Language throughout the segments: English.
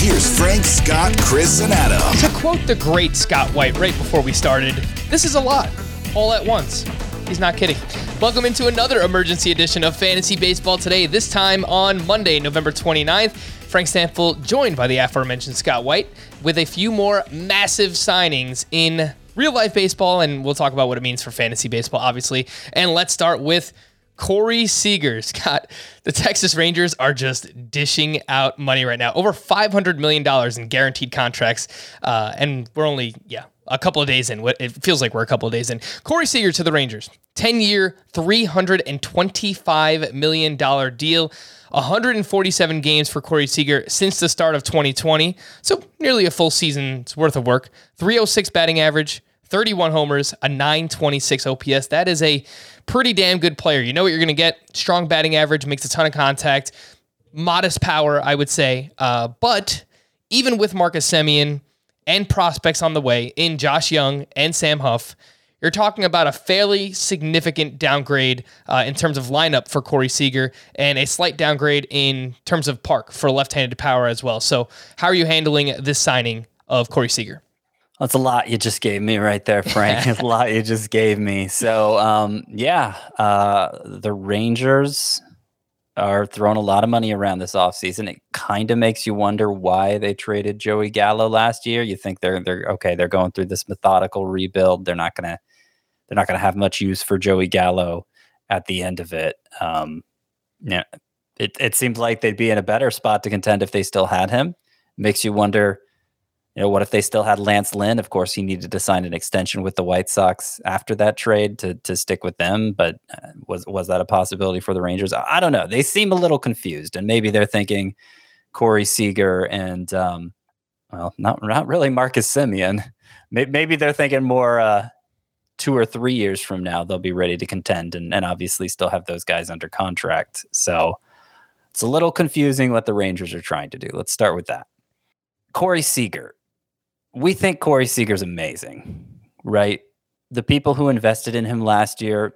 here's Frank, Scott, Chris, and Adam. To quote the great Scott White right before we started, this is a lot, all at once. He's not kidding. Welcome into another emergency edition of Fantasy Baseball today, this time on Monday, November 29th. Frank Stampfl joined by the aforementioned Scott White with a few more massive signings in real life baseball, and we'll talk about what it means for fantasy baseball, obviously. And let's start with Corey Seager. Scott, the Texas Rangers are just dishing out money right now. Over $500 million in guaranteed contracts. Uh, and we're only, yeah, a couple of days in. It feels like we're a couple of days in. Corey Seager to the Rangers. 10 year, $325 million deal. 147 games for Corey Seager since the start of 2020. So nearly a full season's worth of work. 306 batting average, 31 homers, a 926 OPS. That is a pretty damn good player. You know what you're going to get. Strong batting average, makes a ton of contact, modest power, I would say. Uh, but even with Marcus Semien and prospects on the way in Josh Jung and Sam Huff, you're talking about a fairly significant downgrade uh, in terms of lineup for Corey Seager and a slight downgrade in terms of park for left handed power as well. So, how are you handling this signing of Corey Seager? That's a lot you just gave me right there, Frank. a lot you just gave me. So, um, yeah, uh, the Rangers are throwing a lot of money around this offseason. It kind of makes you wonder why they traded Joey Gallo last year. You think they're they're okay, they're going through this methodical rebuild. They're not gonna they're not gonna have much use for Joey Gallo at the end of it. Um, yeah, it it seems like they'd be in a better spot to contend if they still had him. Makes you wonder you know, what if they still had Lance Lynn? Of course, he needed to sign an extension with the White Sox after that trade to to stick with them. But uh, was was that a possibility for the Rangers? I, don't know. They seem a little confused, and maybe they're thinking Corey Seager and um, well, not not really Marcus. Maybe, maybe they're thinking more uh, two or three years from now they'll be ready to contend, and and obviously still have those guys under contract. So it's a little confusing what the Rangers are trying to do. Let's start with that. Corey Seager we think Corey Seager's amazing, right? The people who invested in him last year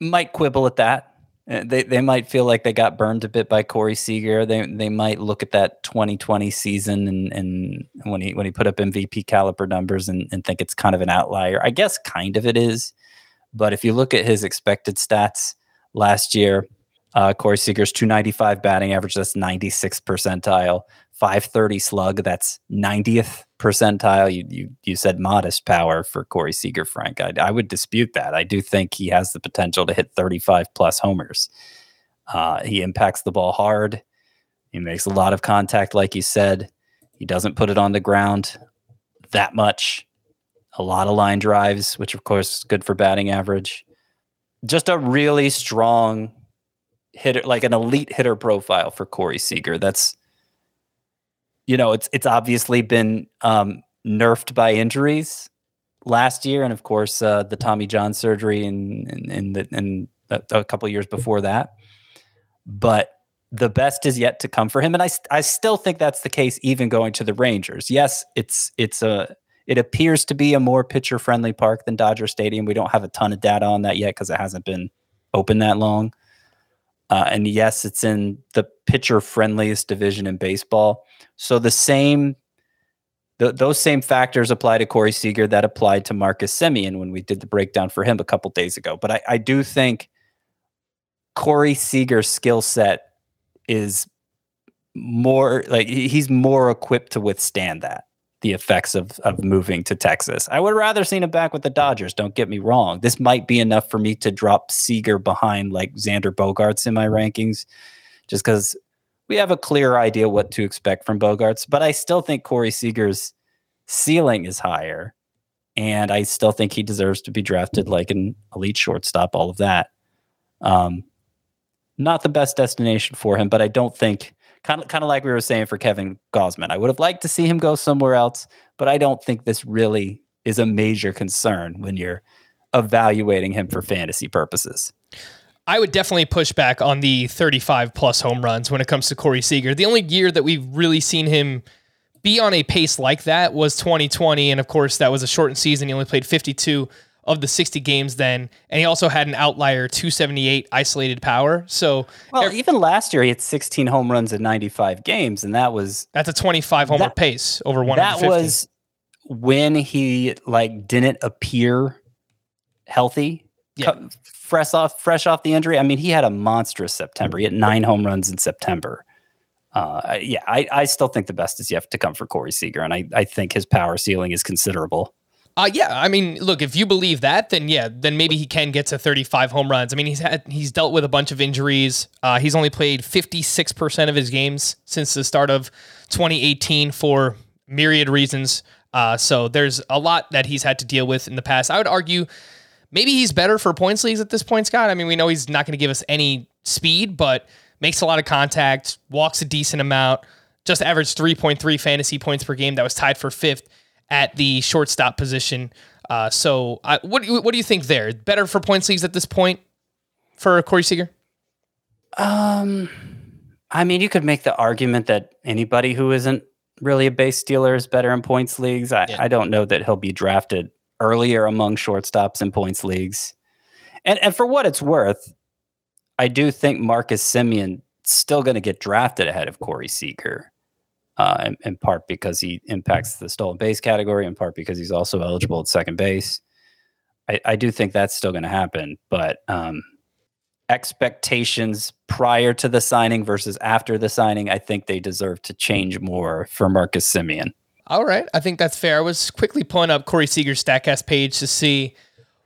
might quibble at that. Uh, they they might feel like they got burned a bit by Corey Seager. They they might look at that 2020 season and and when he when he put up MVP caliber numbers and, and think it's kind of an outlier. I guess kind of it is. But if you look at his expected stats last year, uh, Corey Seager's 295 batting average, that's 96 percentile. 530 slug, that's 90th percentile. You you you said modest power for Corey Seager, Frank. I, I would dispute that. I do think he has the potential to hit 35 plus homers. Uh, he impacts the ball hard. He makes a lot of contact, like you said. He doesn't put it on the ground that much. A lot of line drives, which of course is good for batting average. Just a really strong hitter, like an elite hitter profile for Corey Seager. That's you know, it's it's obviously been um, nerfed by injuries last year, and of course uh, the Tommy John surgery and and the, and a, a couple years before that. But the best is yet to come for him, and I I still think that's the case, even going to the Rangers. Yes, it's it's a it appears to be a more pitcher friendly park than Dodger Stadium. We don't have a ton of data on that yet because it hasn't been open that long. Uh, and yes, it's in the pitcher friendliest division in baseball. So the same, the, those same factors apply to Corey Seager that applied to Marcus Semien when we did the breakdown for him a couple days ago. But I, I do think Corey Seager's skill set is more like he's more equipped to withstand that the effects of of moving to Texas. I would rather seen him back with the Dodgers. Don't get me wrong. This might be enough for me to drop Seager behind like Xander Bogaerts in my rankings, just because we have a clear idea what to expect from Bogarts. But I still think Corey Seager's ceiling is higher, and I still think he deserves to be drafted like an elite shortstop. All of that. Um, not the best destination for him, but I don't think kind of kind of like we were saying for Kevin Gausman. I would have liked to see him go somewhere else, but I don't think this really is a major concern when you're evaluating him for fantasy purposes. I would definitely push back on the 35 plus home runs when it comes to Corey Seager. The only year that we've really seen him be on a pace like that was 2020. And of course, that was a shortened season. He only played 52 of the 60 games then. And he also had an outlier 278 isolated power. So Well, even last year he had 16 home runs in 95 games, and that was that's a 25 homer That- pace over one that was when he like didn't appear healthy, Yeah. fresh off fresh off the injury. I mean, he had a monstrous September. He had nine home runs in September. Uh, yeah, I, I still think the best is yet to come for Corey Seager, and I, I think his power ceiling is considerable. Uh, yeah, I mean, look, if you believe that, then yeah, then maybe he can get to 35 home runs. I mean, he's had he's dealt with a bunch of injuries. Uh, he's only played 56% of his games since the start of 2018 for myriad reasons. Uh, so there's a lot that he's had to deal with in the past. I would argue maybe he's better for points leagues at this point, Scott. I mean, we know he's not going to give us any speed, but makes a lot of contact, walks a decent amount, just averaged 3.3 fantasy points per game. That was tied for fifth at the shortstop position. Uh, so, I, what do you, what do you think there? Better for points leagues at this point for Corey Seager? Um, I mean, you could make the argument that anybody who isn't really a base stealer is better in points leagues. I, Yeah. I don't know that he'll be drafted earlier among shortstops in points leagues. And and for what it's worth, I do think Marcus Semien still going to get drafted ahead of Corey Seager. Uh, in, in part because he impacts the stolen base category, in part because he's also eligible at second base. I, I do think that's still going to happen, but um, expectations prior to the signing versus after the signing, I think they deserve to change more for Marcus Semien. All right, I think that's fair. I was quickly pulling up Corey Seager's Statcast page to see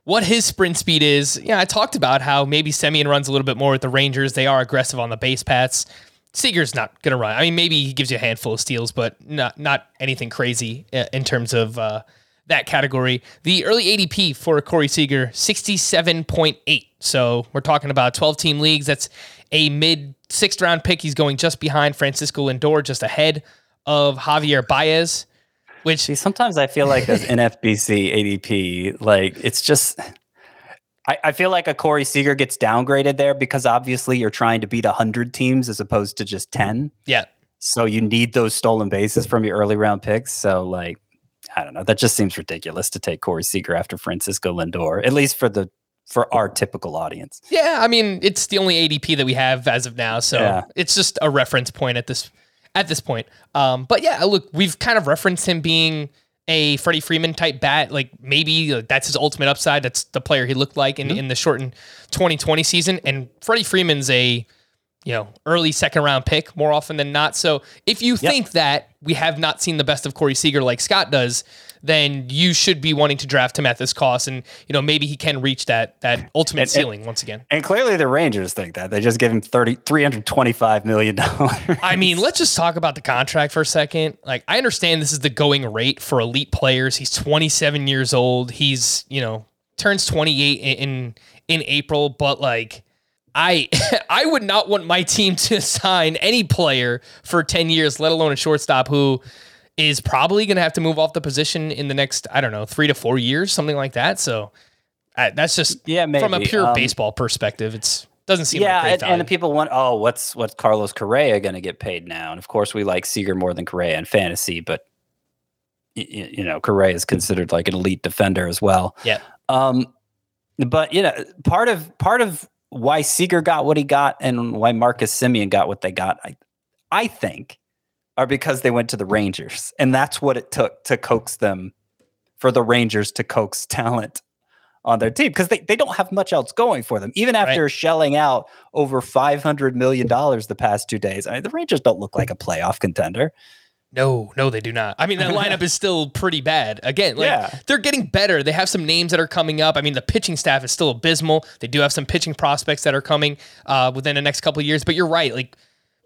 what his sprint speed is. Yeah, I talked about how maybe Semien runs a little bit more with the Rangers. They are aggressive on the base paths. Seager's not going to run. I mean, maybe he gives you a handful of steals, but not not anything crazy uh, in terms of uh, that category. The early ADP for Corey Seager, 67.8. So we're talking about 12 team leagues. That's a mid sixth round pick. He's going just behind Francisco Lindor, just ahead of Javier Baez, which See, sometimes I feel like this NFBC ADP, like it's just. I, I feel like a Corey Seager gets downgraded there because obviously you're trying to beat 100 teams as opposed to just 10. yeah, So you need those stolen bases from your early round picks. So, like, I don't know. That just seems ridiculous to take Corey Seager after Francisco Lindor, at least for the for our typical audience. Yeah, I mean, it's the only ADP that we have as of now, so Yeah. it's just a reference point at this at this point. Um, but yeah, look, we've kind of referenced him being a Freddie Freeman type bat. Like maybe that's his ultimate upside. That's the player he looked like in, mm-hmm. in the shortened 2020 season. And Freddie Freeman's a you know early second round pick more often than not. So if you think that we have not seen the best of Corey Seager like Scott does, then you should be wanting to draft him at this cost, and you know maybe he can reach that that ultimate and- ceiling once again. And clearly the Rangers think that. They just give him 30, $325 million. I mean, let's just talk about the contract for a second. Like, I understand this is the going rate for elite players. He's 27 years old. He's, you know, turns 28 in in, in April, but like I I would not want my team to sign any player for 10 years, let alone a shortstop who is probably going to have to move off the position in the next, I don't know, 3 to 4 years, something like that. So, uh, that's just Yeah, from a pure Um, baseball perspective. It's doesn't seem yeah, like great and, and the people want, oh, what's what's Carlos Correa going to get paid now? And of course, we like Seager more than Correa in fantasy, but y- y- you know, Correa is considered like an elite defender as well. Yeah. Um, but you know, part of part of why Seager got what he got and why Marcus Semien got what they got, I, I think, are because they went to the Rangers, and that's what it took to coax them for the Rangers to coax talent on their team because they, they don't have much else going for them. Even after shelling out over $500 million the past two days, I mean, the Rangers don't look like a playoff contender. No, no, they do not. I mean, that lineup is still pretty bad. Again, like Yeah. they're getting better. They have some names that are coming up. I mean, the pitching staff is still abysmal. They do have some pitching prospects that are coming uh, within the next couple of years. But you're right. Like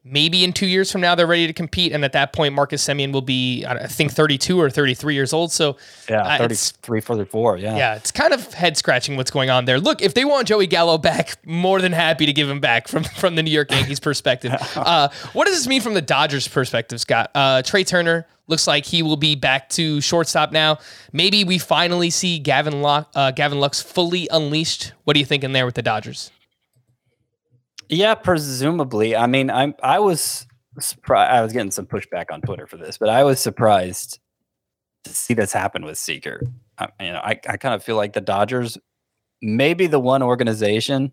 maybe in two years from now, they're ready to compete, and at that point, Marcus Semien will be, I think, 32 or 33 years old. So Yeah, uh, it's- 33, 44. Yeah. yeah, it's kind of head scratching what's going on there. Look, if they want Joey Gallo back, more than happy to give him back from from the New York Yankees perspective. Uh, what does this mean from the Dodgers perspective, Scott? Uh, Trea Turner looks like he will be back to shortstop now. Maybe we finally see Gavin Lo- uh, Gavin Lux fully unleashed. What are you thinking there with the Dodgers? Yeah, presumably. I mean, I'm I was surprised. I was getting some pushback on Twitter for this, but I was surprised to see this happen with Seager. I, you know, I, I kind of feel like the Dodgers, maybe the one organization,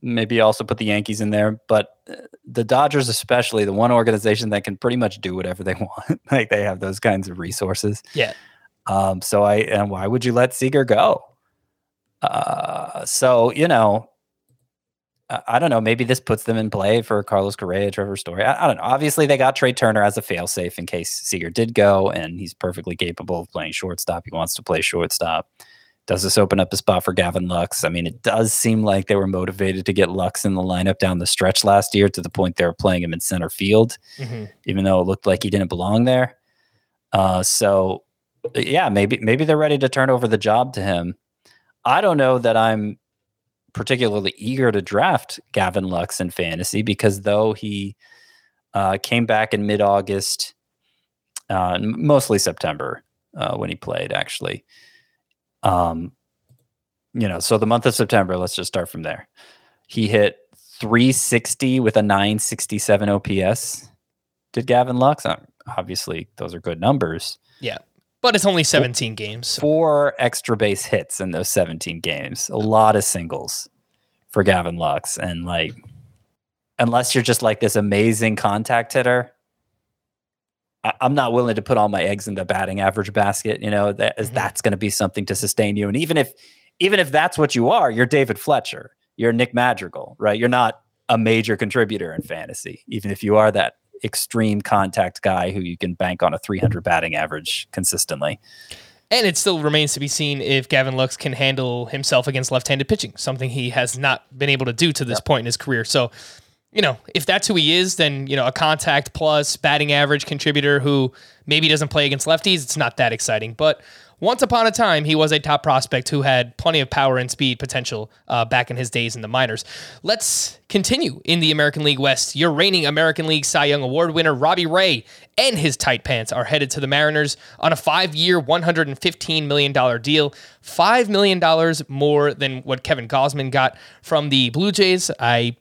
maybe also put the Yankees in there, but uh, the Dodgers, especially the one organization that can pretty much do whatever they want. like they have those kinds of resources. Yeah. Um, so I and why would you let Seager go? Uh, so you know, I, don't know. Maybe this puts them in play for Carlos Correa, Trevor Story. I, I don't know. Obviously, they got Trea Turner as a failsafe in case Seager did go, and he's perfectly capable of playing shortstop. He wants to play shortstop. Does this open up a spot for Gavin Lux? I mean, it does seem like they were motivated to get Lux in the lineup down the stretch last year to the point they were playing him in center field, hmm even though it looked like he didn't belong there. Uh, so, yeah, maybe maybe they're ready to turn over the job to him. I don't know that I'm particularly eager to draft Gavin Lux in fantasy because though he uh, came back in mid August, uh, mostly September uh, when he played, actually. Um, you know, so the month of September, let's just start from there. He hit 360 with a 967 OPS. Did Gavin Lux? Uh, obviously, those are good numbers. But it's only 17 games. so- Four extra base hits in those 17 games. A lot of singles for Gavin Lux. And like, unless you're just like this amazing contact hitter, I, I'm not willing to put all my eggs in the batting average basket. You know, that Mhm. that's going to be something to sustain you. And even if, even if that's what you are, you're David Fletcher, you're Nick Madrigal, right? You're not a major contributor in fantasy, even if you are that extreme contact guy who you can bank on a 300 batting average consistently. And it still remains to be seen if Gavin Lux can handle himself against left-handed pitching, something he has not been able to do to this point in his career. So, you know, if that's who he is, then you know a contact plus batting average contributor who maybe doesn't play against lefties, it's not that exciting. But once upon a time, he was a top prospect who had plenty of power and speed potential uh, back in his days in the minors. Let's continue in the American League West. Your reigning American League Cy Young Award winner Robbie Ray and his tight pants are headed to the Mariners on a five-year, $115 million deal. $5 million more than what Kevin Gausman got from the Blue Jays. I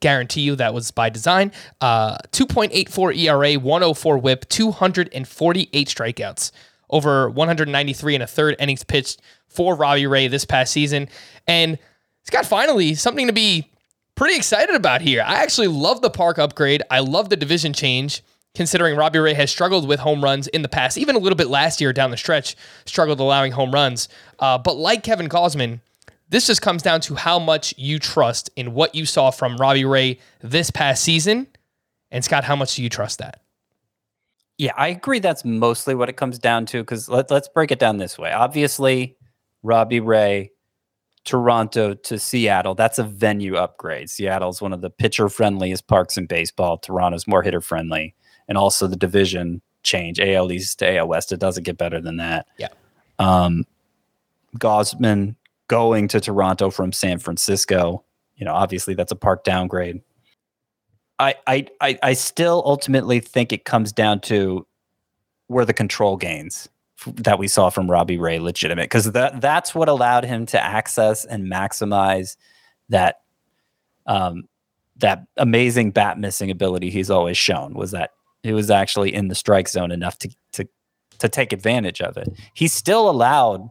guarantee you that was by design. Uh, 2.84 ERA, 104 whip, 248 strikeouts over 193 and a third innings pitched for Robbie Ray this past season. And it's got finally something to be pretty excited about here. I actually love the park upgrade. I love the division change. Considering Robbie Ray has struggled with home runs in the past, even a little bit last year down the stretch, struggled allowing home runs. Uh, but like Kevin Gausman, this just comes down to how much you trust in what you saw from Robbie Ray this past season. And Scott, how much do you trust that? Yeah, I agree. That's mostly what it comes down to. Because let, let's break it down this way. Obviously, Robbie Ray, Toronto to Seattle, that's a venue upgrade. Seattle's one of the pitcher friendliest parks in baseball. Toronto's more hitter friendly. And also the division change, AL East to AL West. It doesn't get better than that. Yeah. Um, Gausman going to Toronto from San Francisco, you know, obviously that's a park downgrade. I, I, I, still ultimately think it comes down to were the control gains that we saw from Robbie Ray legitimate because that that's what allowed him to access and maximize that um, that amazing bat missing ability he's always shown was that he was actually in the strike zone enough to to to take advantage of it. He still allowed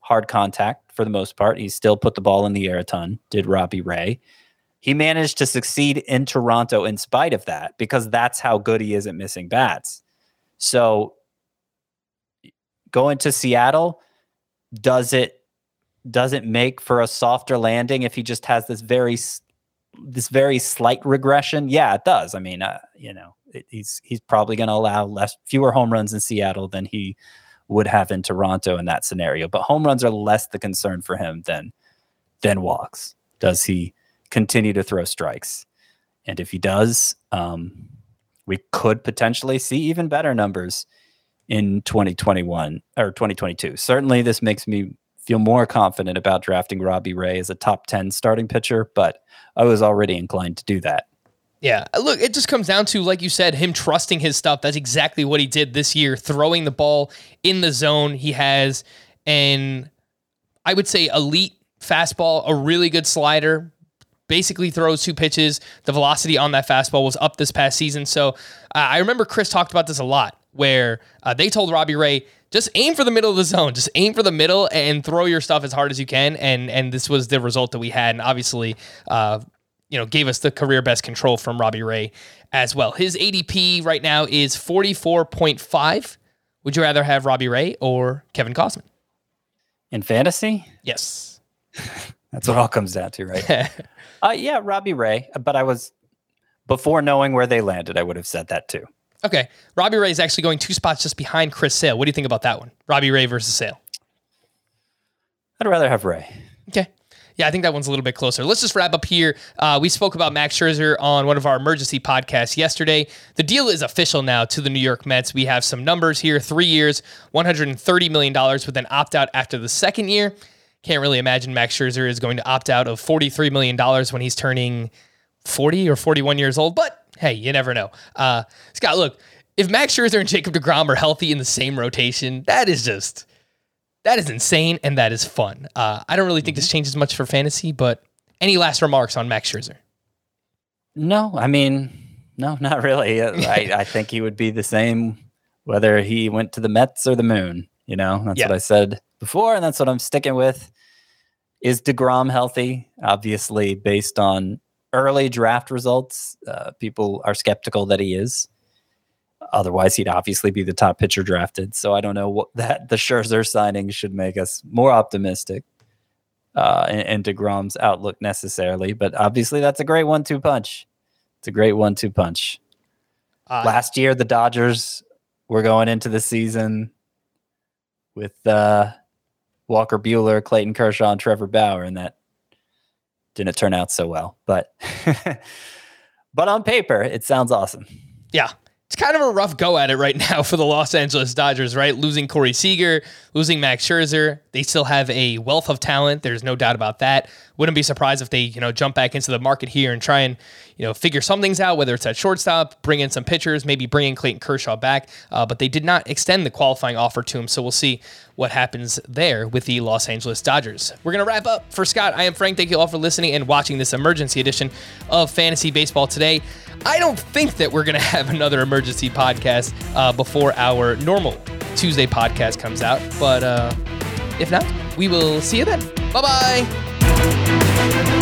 hard contact for the most part. He still put the ball in the air a ton. Did Robbie Ray? He managed to succeed in Toronto in spite of that because that's how good he is at missing bats. So going to Seattle, does it does it make for a softer landing if he just has this very this very slight regression? Yeah, it does. I mean, uh, you know, it, he's he's probably going to allow less fewer home runs in Seattle than he would have in Toronto in that scenario. But home runs are less the concern for him than than walks. Does he continue to throw strikes? And if he does, um, we could potentially see even better numbers in 2021 or 2022. Certainly, this makes me feel more confident about drafting Robbie Ray as a top 10 starting pitcher, but I was already inclined to do that. Yeah, uh, look, it just comes down to, like you said, him trusting his stuff. That's exactly what he did this year, throwing the ball in the zone. He has an, I would say, elite fastball, a really good slider, basically throws two pitches. The velocity on that fastball was up this past season. So uh, I remember Chris talked about this a lot. where uh, they told Robbie Ray, just aim for the middle of the zone, just aim for the middle and throw your stuff as hard as you can. And and this was the result that we had, and obviously, uh, you know, gave us the career best control from Robbie Ray as well. His ADP right now is forty four point five. Would you rather have Robbie Ray or Kevin Gausman? In fantasy, Yes. that's what all comes down to, right? uh, yeah, Robbie Ray. But I was before knowing where they landed, I would have said that too. Okay. Robbie Ray is actually going two spots just behind Chris Sale. What do you think about that one? Robbie Ray versus Sale. I'd rather have Ray. Okay. Yeah, I think that one's a little bit closer. Let's just wrap up here. Uh, we spoke about Max Scherzer on one of our emergency podcasts yesterday. The deal is official now to the New York Mets. We have some numbers here three years, $130 million with an opt out after the second year. Can't really imagine Max Scherzer is going to opt out of $43 million when he's turning 40 or 41 years old, but hey, you never know. Uh, Scott, look, if Max Scherzer and Jacob DeGrom are healthy in the same rotation, that is just that is insane and that is fun. Uh, I don't really think this changes much for fantasy, but any last remarks on Max Scherzer? No, I mean, no, not really. Uh, I, I think he would be the same whether he went to the Mets or the moon. You know, that's Yeah. what I said before, and that's what I'm sticking with. Is DeGrom healthy? Obviously, based on early draft results, uh, people are skeptical that he is. Otherwise, he'd obviously be the top pitcher drafted. So I don't know what that the Scherzer signing should make us more optimistic uh, in, in DeGrom's outlook necessarily. But obviously, that's a great one-two punch. It's a great one-two punch. Uh, Last year, the Dodgers were going into the season with uh, Walker Buehler, Clayton Kershaw, and Trevor Bauer, and that didn't turn out so well. But but on paper, it sounds awesome. yeah. It's kind of a rough go at it right now for the Los Angeles Dodgers, right? Losing Corey Seager, losing Max Scherzer. They still have a wealth of talent. There's no doubt about that. Wouldn't be surprised if they, you know, jump back into the market here and try and, you know, figure some things out, whether it's at shortstop, bring in some pitchers, maybe bring in Clayton Kershaw back. Uh, but they did not extend the qualifying offer to him. So we'll see what happens there with the Los Angeles Dodgers. We're to wrap up. For Scott, I am Frank. Thank you all for listening and watching this emergency edition of Fantasy Baseball today. I don't think that we're to have another emergency podcast uh, before our normal Tuesday podcast comes out. But uh, if not, we will see you then. Bye bye.